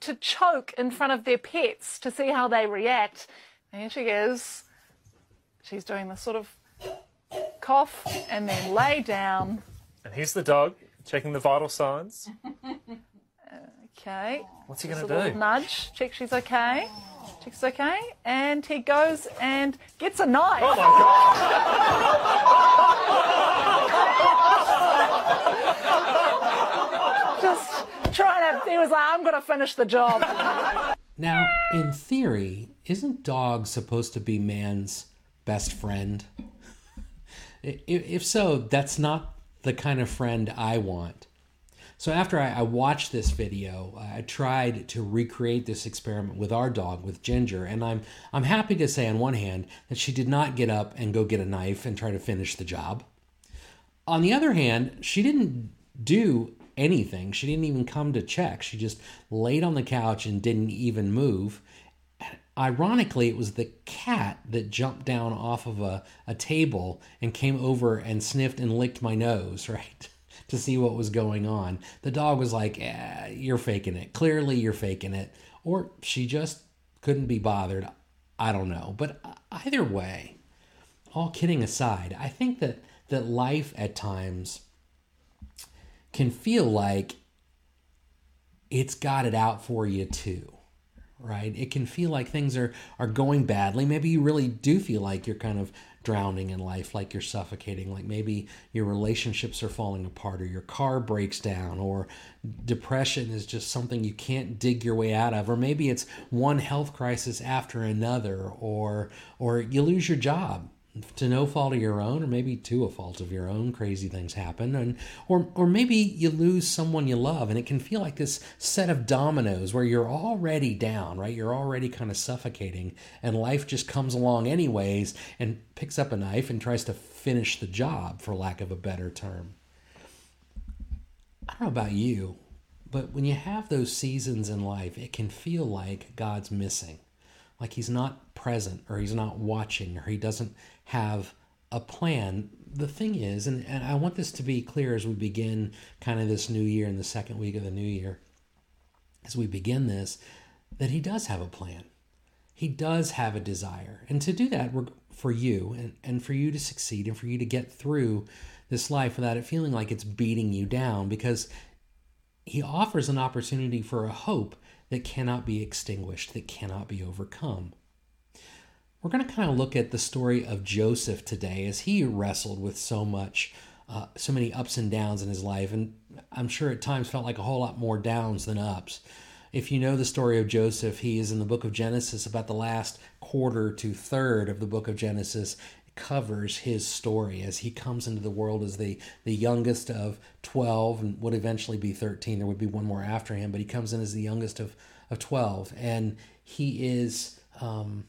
trying to choke in front of their pets to see how they react. And here she is. She's doing this sort of cough and then lay down. And here's the dog checking the vital signs. Okay. What's he going to do? nudge. Check she's okay. Check she's okay. And he goes and gets a knife. Oh my God! Just trying to. He was like, I'm going to finish the job. Now, in theory, isn't dog supposed to be man's best friend? If so, that's not the kind of friend I want. So after I, watched this video, I tried to recreate this experiment with our dog, with Ginger, and I'm I'm happy to say on one hand that she did not get up and go get a knife and try to finish the job. On the other hand, she didn't do anything. She didn't even come to check. She just laid on the couch and didn't even move. Ironically, it was the cat that jumped down off of a, a table and came over and sniffed and licked my nose, right? to see what was going on. The dog was like, eh, You're faking it. Clearly, you're faking it. Or she just couldn't be bothered. I don't know. But either way, all kidding aside, I think that, that life at times can feel like it's got it out for you too right? It can feel like things are are going badly. Maybe you really do feel like you're kind of drowning in life like you're suffocating like maybe your relationships are falling apart or your car breaks down or depression is just something you can't dig your way out of. Or maybe it's one health crisis after another or or you lose your job to no fault of your own or maybe to a fault of your own crazy things happen. And or or maybe you lose someone you love and it can feel like this set of dominoes where you're already down right? You're already kind of suffocating and life just comes along anyways and picks up a knife and tries to finish the job for lack of a better term. I don't know about you but when you have those seasons in life it can feel like god's missing like he's not present or he's not watching or he doesn't have a plan. The thing is, and, and I want this to be clear as we begin kind of this new year in the second week of the new year, as we begin this, that he does have a plan. He does have a desire. And to do that for you and, and for you to succeed and for you to get through this life without it feeling like it's beating you down because he offers an opportunity for a hope that cannot be extinguished, that cannot be overcome. We're going to kind of look at the story of Joseph today as he wrestled with so much, uh, so many ups and downs in his life. And I'm sure at times felt like a whole lot more downs than ups. If you know the story of Joseph, he is in the book of Genesis, about the last quarter to third of the book of Genesis covers his story as he comes into the world as the, the youngest of 12 and would eventually be 13. There would be one more after him, but he comes in as the youngest of, of 12. And he is um,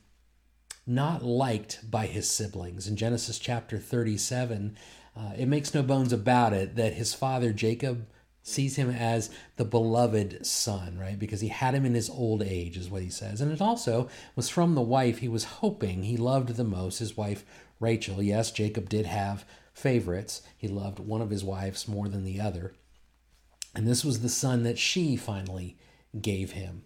not liked by his siblings. In Genesis chapter 37, uh, it makes no bones about it that his father Jacob sees him as the beloved son, right? Because he had him in his old age, is what he says. And it also was from the wife he was hoping he loved the most, his wife Rachel. Yes, Jacob did have favorites. He loved one of his wives more than the other. And this was the son that she finally gave him.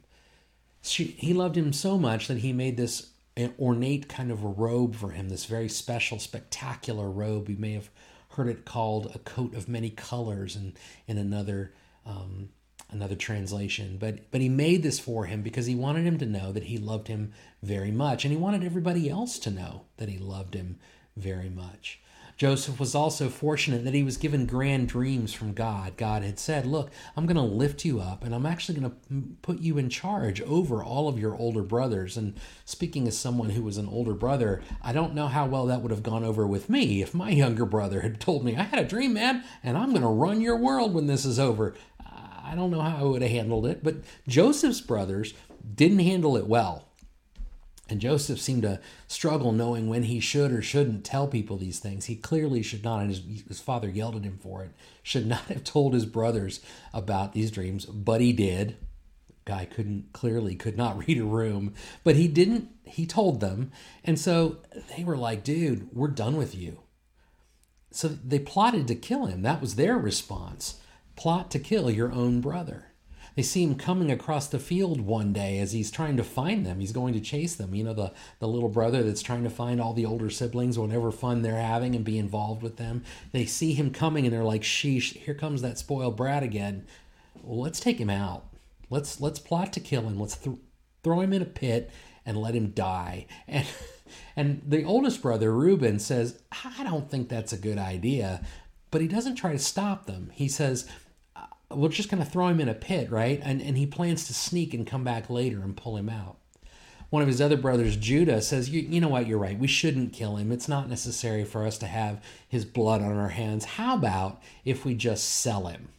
She, he loved him so much that he made this ornate kind of a robe for him, this very special, spectacular robe. You may have heard it called a coat of many colors in, in another um, another translation. But but he made this for him because he wanted him to know that he loved him very much, and he wanted everybody else to know that he loved him very much. Joseph was also fortunate that he was given grand dreams from God. God had said, Look, I'm going to lift you up and I'm actually going to put you in charge over all of your older brothers. And speaking as someone who was an older brother, I don't know how well that would have gone over with me if my younger brother had told me, I had a dream, man, and I'm going to run your world when this is over. I don't know how I would have handled it, but Joseph's brothers didn't handle it well. And Joseph seemed to struggle knowing when he should or shouldn't tell people these things. He clearly should not, and his, his, father yelled at him for it, should not have told his brothers about these dreams, but he did. Guy couldn't, clearly could not read a room, but he didn't, he told them. And so they were like, dude, we're done with you. So they plotted to kill him. That was their response plot to kill your own brother. they see him coming across the field one day as he's trying to find them. He's going to chase them. You know, the, the little brother that's trying to find all the older siblings, whatever fun they're having, and be involved with them. They see him coming and they're like, sheesh, here comes that spoiled brat again. Well, let's take him out. Let's let's plot to kill him. Let's th- throw him in a pit and let him die. And and the oldest brother, Reuben, says, I don't think that's a good idea. But he doesn't try to stop them. He says, we're just going to throw him in a pit, right? And, and he plans to sneak and come back later and pull him out. One of his other brothers, Judah, says, you, you know what? You're right. We shouldn't kill him. It's not necessary for us to have his blood on our hands. How about if we just sell him,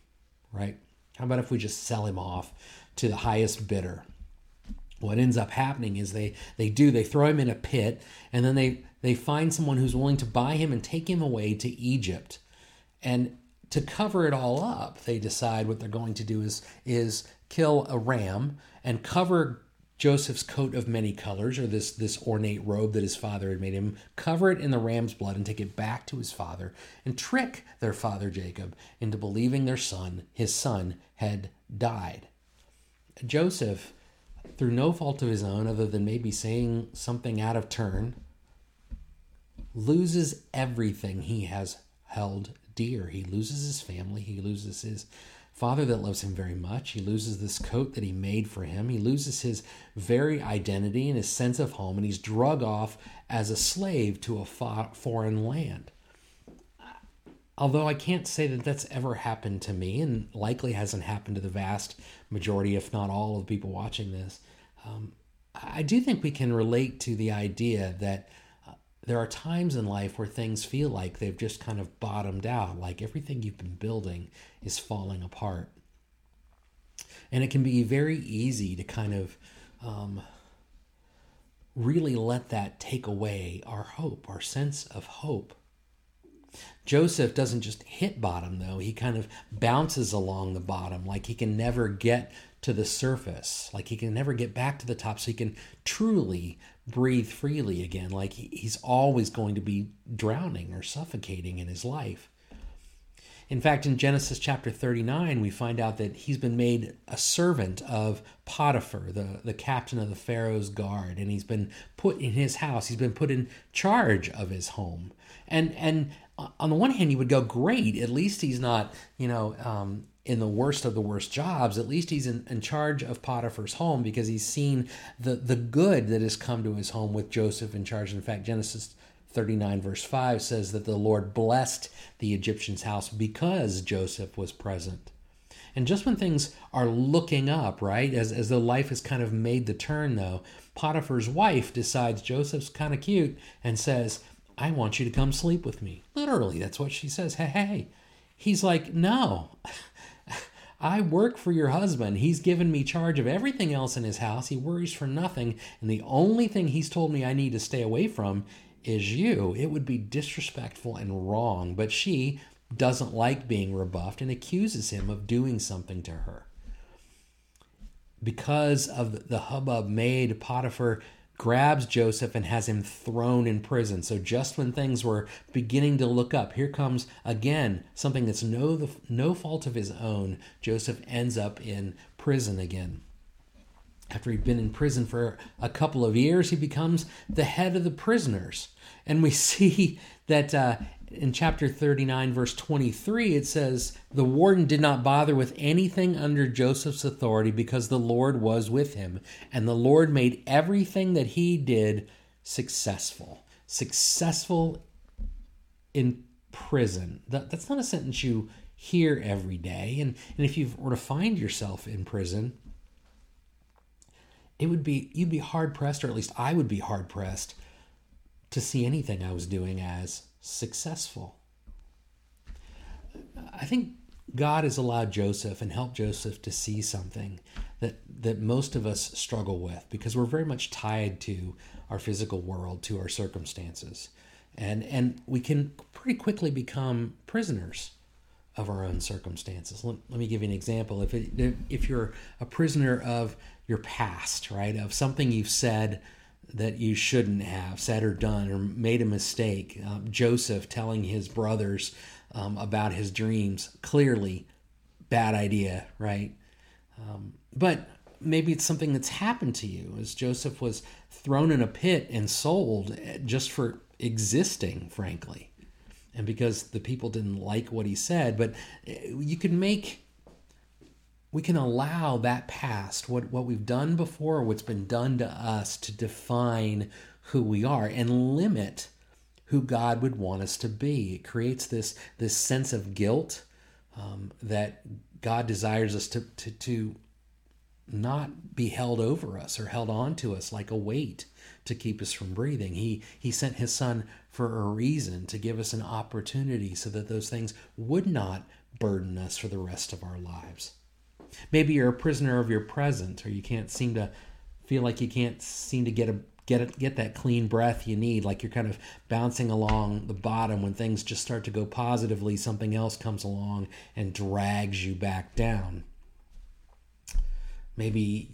right? How about if we just sell him off to the highest bidder? What ends up happening is they they do they throw him in a pit and then they they find someone who's willing to buy him and take him away to Egypt. And to cover it all up, they decide what they're going to do is is kill a ram and cover Joseph's coat of many colors, or this this ornate robe that his father had made him, cover it in the ram's blood and take it back to his father, and trick their father Jacob into believing their son, his son, had died. Joseph, through no fault of his own, other than maybe saying something out of turn, loses everything he has held dear. He loses his family, he loses his father that loves him very much. He loses this coat that he made for him. He loses his very identity and his sense of home, and he's drug off as a slave to a foreign land. Although I can't say that that's ever happened to me, and likely hasn't happened to the vast majority, if not all, of people watching this, um, I do think we can relate to the idea that there are times in life where things feel like they've just kind of bottomed out, like everything you've been building is falling apart. And it can be very easy to kind of um, really let that take away our hope, our sense of hope. Joseph doesn't just hit bottom, though. He kind of bounces along the bottom, like he can never get to the surface, like he can never get back to the top, so he can truly breathe freely again, like he's always going to be drowning or suffocating in his life. In fact, in Genesis chapter 39, we find out that he's been made a servant of Potiphar, the, the captain of the Pharaoh's guard, and he's been put in his house. He's been put in charge of his home. And, and on the one hand, you would go, great, at least he's not, you know, um, in the worst of the worst jobs. At least he's in, in charge of Potiphar's home because he's seen the, the good that has come to his home with Joseph in charge. In fact, Genesis 39, verse 5 says that the Lord blessed the Egyptian's house because Joseph was present. And just when things are looking up, right, as, as though life has kind of made the turn, though, Potiphar's wife decides Joseph's kind of cute and says, I want you to come sleep with me. Literally, that's what she says. Hey, hey. He's like, no. I work for your husband. He's given me charge of everything else in his house. He worries for nothing. And the only thing he's told me I need to stay away from is you, it would be disrespectful and wrong. But she doesn't like being rebuffed and accuses him of doing something to her. Because of the hubbub made, Potiphar grabs Joseph and has him thrown in prison. So just when things were beginning to look up, here comes again something that's no no fault of his own. Joseph ends up in prison again. After he'd been in prison for a couple of years, he becomes the head of the prisoners. And we see that uh, in chapter 39, verse 23, it says, The warden did not bother with anything under Joseph's authority because the Lord was with him. And the Lord made everything that he did successful. Successful in prison. That, that's not a sentence you hear every day. And, and if you were to find yourself in prison, it would be you'd be hard pressed, or at least I would be hard pressed to see anything I was doing as successful. I think God has allowed Joseph and helped Joseph to see something that that most of us struggle with because we're very much tied to our physical world, to our circumstances. And and we can pretty quickly become prisoners of our own circumstances. Let, let me give you an example. If it, if you're a prisoner of your past, right, of something you've said that you shouldn't have said or done or made a mistake. Uh, Joseph telling his brothers um, about his dreams, clearly bad idea, right? Um, but maybe it's something that's happened to you as Joseph was thrown in a pit and sold eh, just for existing, frankly. And because the people didn't like what he said, but eh, you can make we can allow that past, what, what we've done before, what's been done to us, to define who we are and limit who God would want us to be. It creates this, this sense of guilt um, that God desires us to, to, to not be held over us or held on to us like a weight to keep us from breathing. He he sent his son for a reason to give us an opportunity so that those things would not burden us for the rest of our lives. Maybe you're a prisoner of your present or you can't seem to feel like you can't seem to get a get it, get that clean breath you need like you're kind of bouncing along the bottom when things just start to go positively something else comes along and drags you back down. Maybe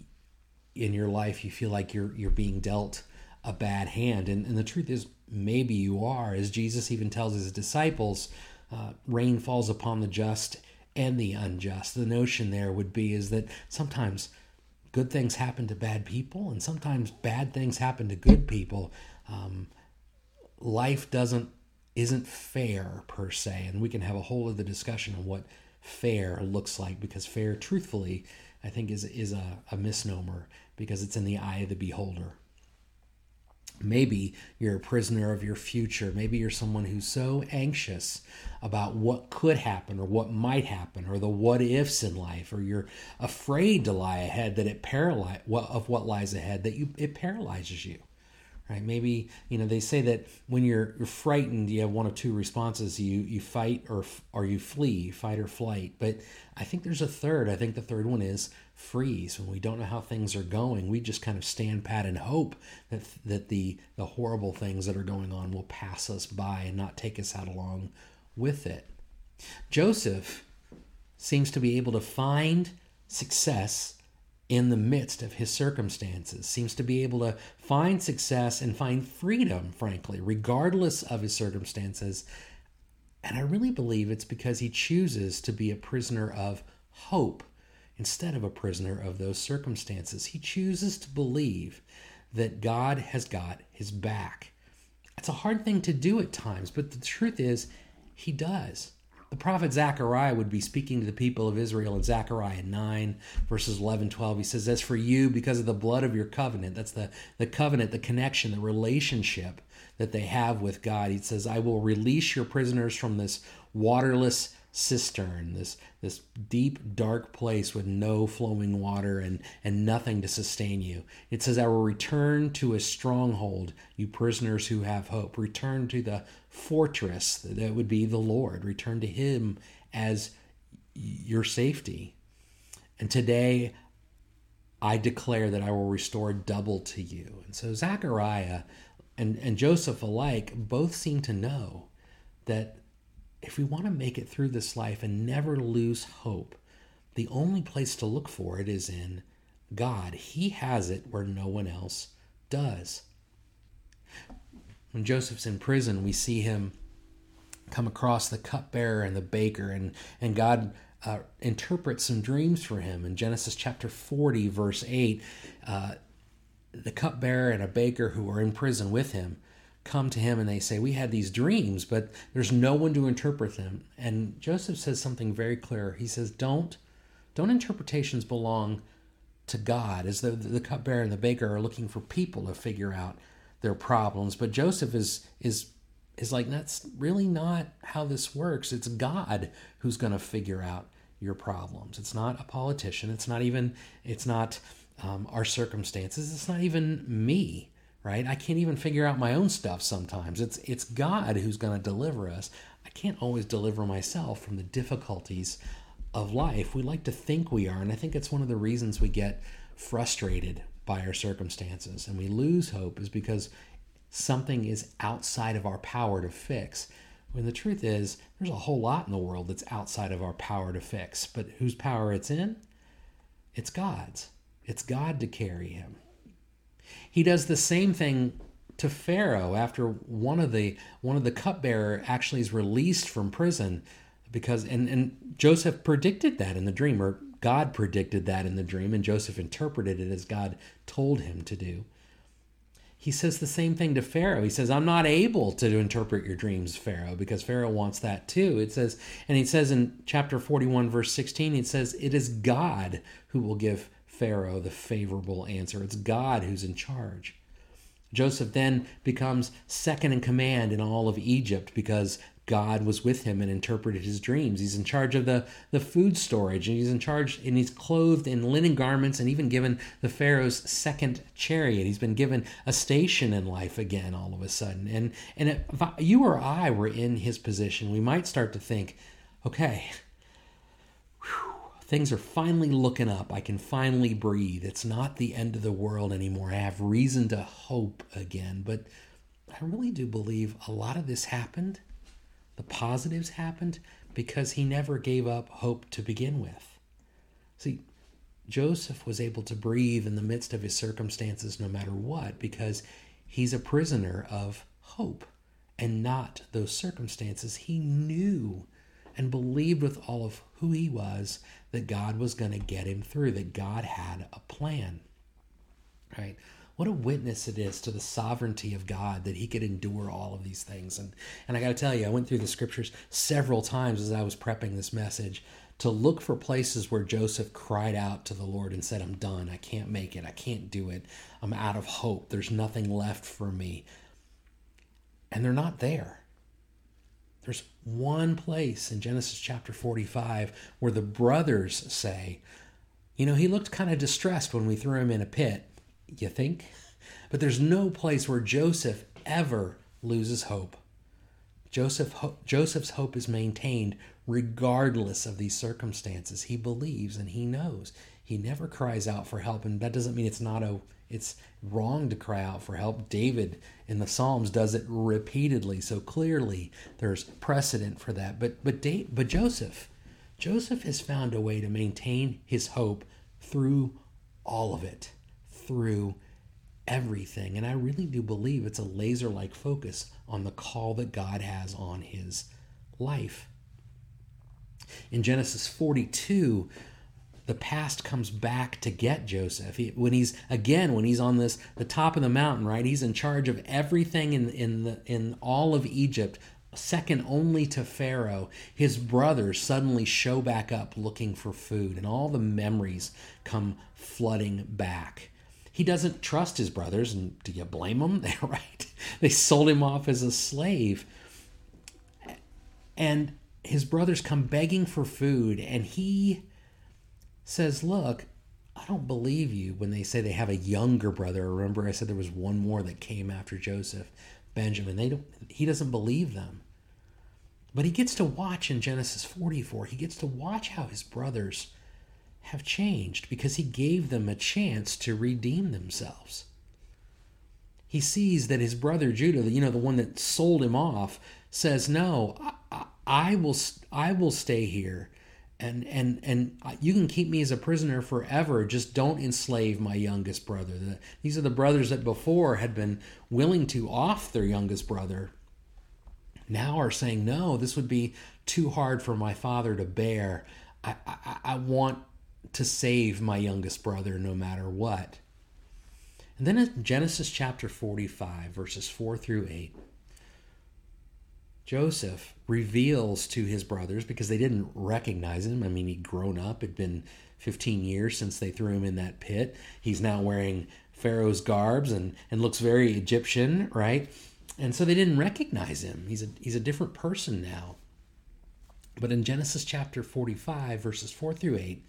in your life you feel like you're you're being dealt a bad hand and, and the truth is maybe you are. As jesus even tells his disciples uh, rain falls upon the just and the unjust the notion there would be is that sometimes good things happen to bad people and sometimes bad things happen to good people um, life doesn't isn't fair per se and we can have a whole other discussion on what fair looks like because fair truthfully I think is is a, a misnomer because it's in the eye of the beholder. Maybe you're a prisoner of your future. Maybe you're someone who's so anxious about what could happen or what might happen or the what ifs in life, or you're afraid to lie ahead that it paralyze of what lies ahead that you it paralyzes you right? Maybe you know they say that when you're you're frightened you have one of two responses. You you fight or or you flee fight or flight. But i think there's a third. I think the third one is freeze when we don't know how things are going we just kind of stand pat and hope that that the the horrible things that are going on will pass us by and not take us out along with it joseph seems to be able to find success in the midst of his circumstances, seems to be able to find success and find freedom, frankly, regardless of his circumstances. And I really believe it's because he chooses to be a prisoner of hope instead of a prisoner of those circumstances. He chooses to believe that God has got his back. It's a hard thing to do at times, but the truth is, he does. The prophet Zechariah would be speaking to the people of Israel in Zechariah 9, verses 11, 12. He says, As for you, because of the blood of your covenant, that's the, the covenant, the connection, the relationship that they have with God. He says, I will release your prisoners from this waterless cistern, this this deep dark place with no flowing water and and nothing to sustain you. It says I will return to a stronghold, you prisoners who have hope. Return to the fortress that would be the Lord. Return to him as your safety. And today I declare that I will restore double to you. And so Zechariah and, and Joseph alike both seem to know that if we want to make it through this life and never lose hope, the only place to look for it is in God. He has it where no one else does. When Joseph's in prison, we see him come across the cupbearer and the baker, and, and God uh, interprets some dreams for him. In Genesis chapter 40, verse 8, uh, the cupbearer and a baker who are in prison with him come to him and they say, We had these dreams, but there's no one to interpret them. And Joseph says something very clear. He says, Don't, don't interpretations belong to God, as though the cupbearer and the baker are looking for people to figure out their problems. But Joseph is is is like, that's really not how this works. It's God who's going to figure out your problems. It's not a politician. It's not even, it's not um, our circumstances. It's not even me right? I can't even figure out my own stuff sometimes. It's it's God who's going to deliver us. I can't always deliver myself from the difficulties of life. We like to think we are, and I think it's one of the reasons we get frustrated by our circumstances and we lose hope is because something is outside of our power to fix. When the truth is, there's a whole lot in the world that's outside of our power to fix, but whose power it's in? It's God's. It's God to carry him. He does the same thing to Pharaoh after one of the one of the cupbearer actually is released from prison because and and Joseph predicted that in the dream or God predicted that in the dream, and Joseph interpreted it as God told him to do. He says the same thing to Pharaoh. He says, I'm not able to interpret your dreams, Pharaoh, because Pharaoh wants that too. It says, and he says in chapter 41, verse 16, it says, It is God who will give Pharaoh the favorable answer. It's God who's in charge. Joseph then becomes second in command in all of Egypt because God was with him and interpreted his dreams. He's in charge of the, the food storage, and he's in charge, and he's clothed in linen garments, and even given the Pharaoh's second chariot. He's been given a station in life again all of a sudden. And, and if you or I were in his position, we might start to think, okay, things are finally looking up. I can finally breathe. It's not the end of the world anymore. I have reason to hope again. But I really do believe a lot of this happened the positives happened because he never gave up hope to begin with. See, Joseph was able to breathe in the midst of his circumstances no matter what because he's a prisoner of hope and not those circumstances. He knew and believed with all of who he was that God was going to get him through, that God had a plan. Right? what a witness it is to the sovereignty of God that he could endure all of these things. And and I got to tell you, I went through the scriptures several times as I was prepping this message to look for places where Joseph cried out to the Lord and said, "I'm done. I can't make it. I can't do it. I'm out of hope. There's nothing left for me." And they're not there. There's one place in Genesis chapter 45 where the brothers say, you know, he looked kind of distressed when we threw him in a pit you think? But there's no place where Joseph ever loses hope. Joseph, Joseph's hope is maintained regardless of these circumstances. He believes and he knows. He never cries out for help, and that doesn't mean it's not a it's wrong to cry out for help. David in the Psalms does it repeatedly, so clearly there's precedent for that. But but Dave, but Joseph, Joseph has found a way to maintain his hope through all of it through everything. And I really do believe it's a laser like focus on the call that God has on his life. In Genesis 42, the past comes back to get Joseph. He, when he's again, when he's on this the top of the mountain, right? He's in charge of everything in in the in all of Egypt, second only to Pharaoh. His brothers suddenly show back up looking for food, and all the memories come flooding back. He doesn't trust his brothers, and do you blame them? They're right. They sold him off as a slave. And his brothers come begging for food, and he says, Look, I don't believe you when they say they have a younger brother. Remember, I said there was one more that came after Joseph, Benjamin. They don't he doesn't believe them. But he gets to watch in Genesis 44, he gets to watch how his brothers have changed because he gave them a chance to redeem themselves. He sees that his brother Judah, you know, the one that sold him off, says, "No, I, I will, I will stay here, and and and you can keep me as a prisoner forever. Just don't enslave my youngest brother." The, these are the brothers that before had been willing to off their youngest brother. Now are saying, "No, this would be too hard for my father to bear. I, I, I want to save my youngest brother no matter what. And then in Genesis chapter 45, verses 4 through 8, Joseph reveals to his brothers because they didn't recognize him. I mean, he'd grown up, it'd been 15 years since they threw him in that pit. He's now wearing Pharaoh's garbs and, and looks very Egyptian, right? And so they didn't recognize him. He's a, he's a different person now. But in Genesis chapter 45, verses 4 through 8,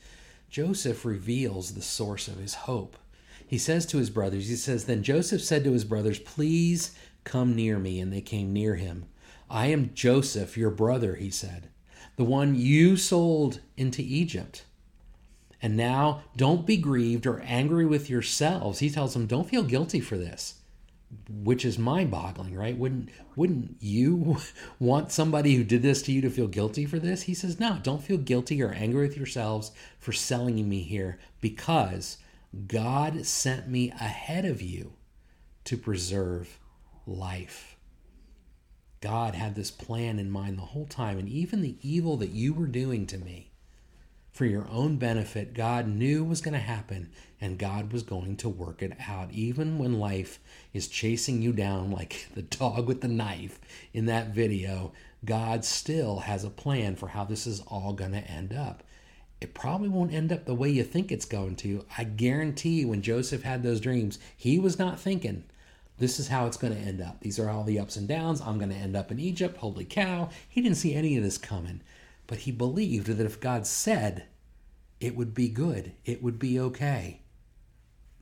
Joseph reveals the source of his hope. He says to his brothers, he says, Then Joseph said to his brothers, Please come near me. And they came near him. I am Joseph, your brother, he said, the one you sold into Egypt. And now don't be grieved or angry with yourselves. He tells them, Don't feel guilty for this which is mind-boggling, right? Wouldn't wouldn't you want somebody who did this to you to feel guilty for this? He says, "No, don't feel guilty or angry with yourselves for selling me here because God sent me ahead of you to preserve life." God had this plan in mind the whole time, and even the evil that you were doing to me, for your own benefit, God knew was going to happen and God was going to work it out. Even when life is chasing you down like the dog with the knife in that video, God still has a plan for how this is all going to end up. It probably won't end up the way you think it's going to. I guarantee you, when Joseph had those dreams, he was not thinking, this is how it's going to end up. These are all the ups and downs. I'm going to end up in Egypt. Holy cow. He didn't see any of this coming. But he believed that if God said it would be good, it would be okay,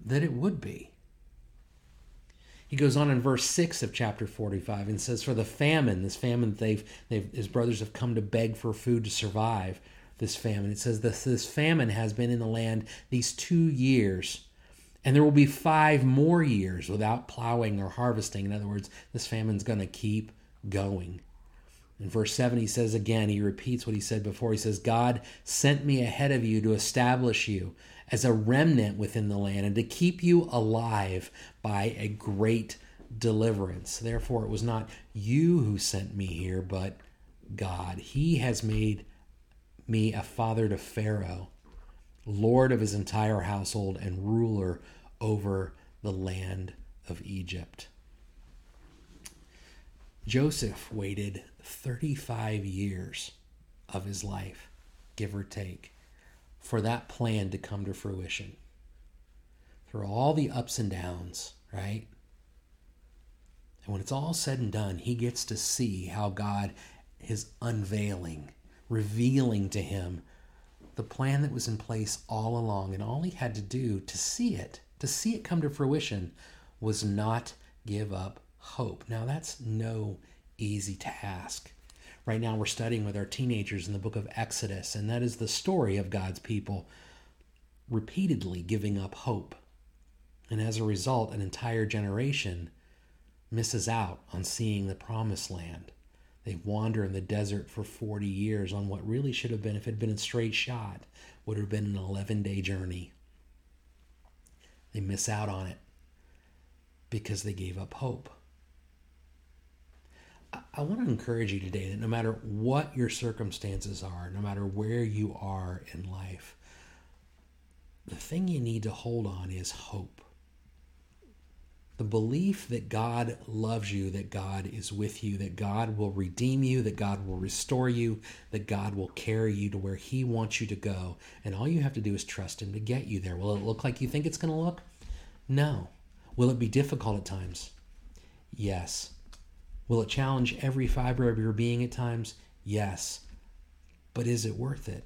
that it would be. He goes on in verse 6 of chapter 45 and says, For the famine, this famine they've, they've his brothers have come to beg for food to survive this famine. It says this, this famine has been in the land these two years. And there will be five more years without plowing or harvesting. In other words, this famine's going to keep going. In verse 7, he says again, he repeats what he said before. He says, God sent me ahead of you to establish you as a remnant within the land and to keep you alive by a great deliverance. Therefore, it was not you who sent me here, but God. He has made me a father to Pharaoh, lord of his entire household, and ruler over the land of Egypt. Joseph waited 35 years of his life, give or take, for that plan to come to fruition. Through all the ups and downs, right? And when it's all said and done, he gets to see how God is unveiling, revealing to him the plan that was in place all along. And all he had to do to see it, to see it come to fruition, was not give up hope. Now, that's no easy task. Right now, we're studying with our teenagers in the book of Exodus, and that is the story of God's people repeatedly giving up hope. And as a result, an entire generation misses out on seeing the promised land. They wander in the desert for 40 years on what really should have been, if it had been a straight shot, would have been an 11 day journey. They miss out on it because they gave up hope. I want to encourage you today that no matter what your circumstances are, no matter where you are in life, the thing you need to hold on is hope. The belief that God loves you, that God is with you, that God will redeem you, that God will restore you, that God will carry you to where He wants you to go. And all you have to do is trust Him to get you there. Will it look like you think it's going to look? No. Will it be difficult at times? Yes. Will it challenge every fiber of your being at times? Yes. But is it worth it?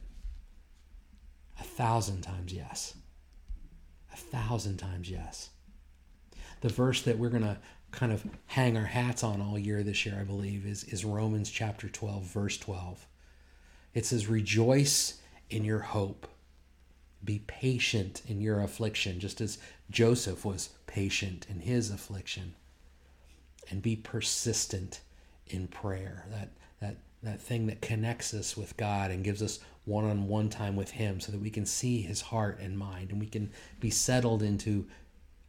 A thousand times yes. A thousand times yes. The verse that we're going to kind of hang our hats on all year this year, I believe, is, is Romans chapter 12, verse 12. It says, Rejoice in your hope. Be patient in your affliction, just as Joseph was patient in his affliction and be persistent in prayer. That that that thing that connects us with God and gives us one-on-one time with him so that we can see his heart and mind and we can be settled into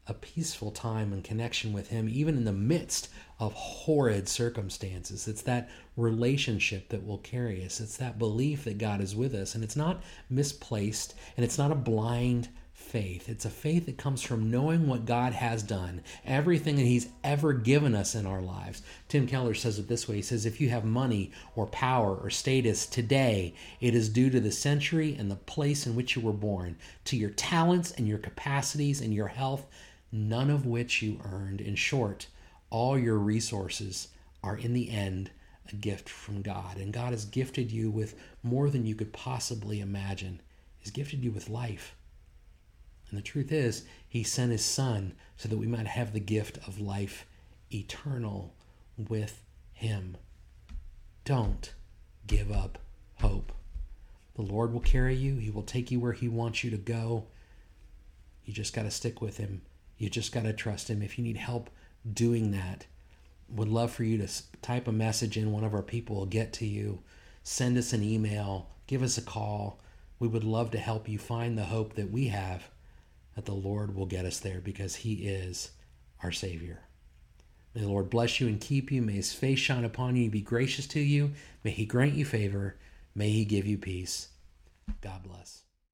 a peaceful time and connection with him even in the midst of horrid circumstances. It's that relationship that will carry us. It's that belief that God is with us and it's not misplaced and it's not a blind faith. It's a faith that comes from knowing what God has done, everything that He's ever given us in our lives. Tim Keller says it this way He says, If you have money or power or status today, it is due to the century and the place in which you were born, to your talents and your capacities and your health, none of which you earned. In short, all your resources are in the end a gift from God. And God has gifted you with more than you could possibly imagine. He's gifted you with life. And the truth is, he sent his son so that we might have the gift of life eternal with him. Don't give up hope. The Lord will carry you, he will take you where he wants you to go. You just got to stick with him. You just got to trust him. If you need help doing that, would love for you to type a message in. One of our people will get to you. Send us an email. Give us a call. We would love to help you find the hope that we have that the Lord will get us there because He is our Savior. May the Lord bless you and keep you. May His face shine upon you, be gracious to you. May He grant you favor. May He give you peace. God bless.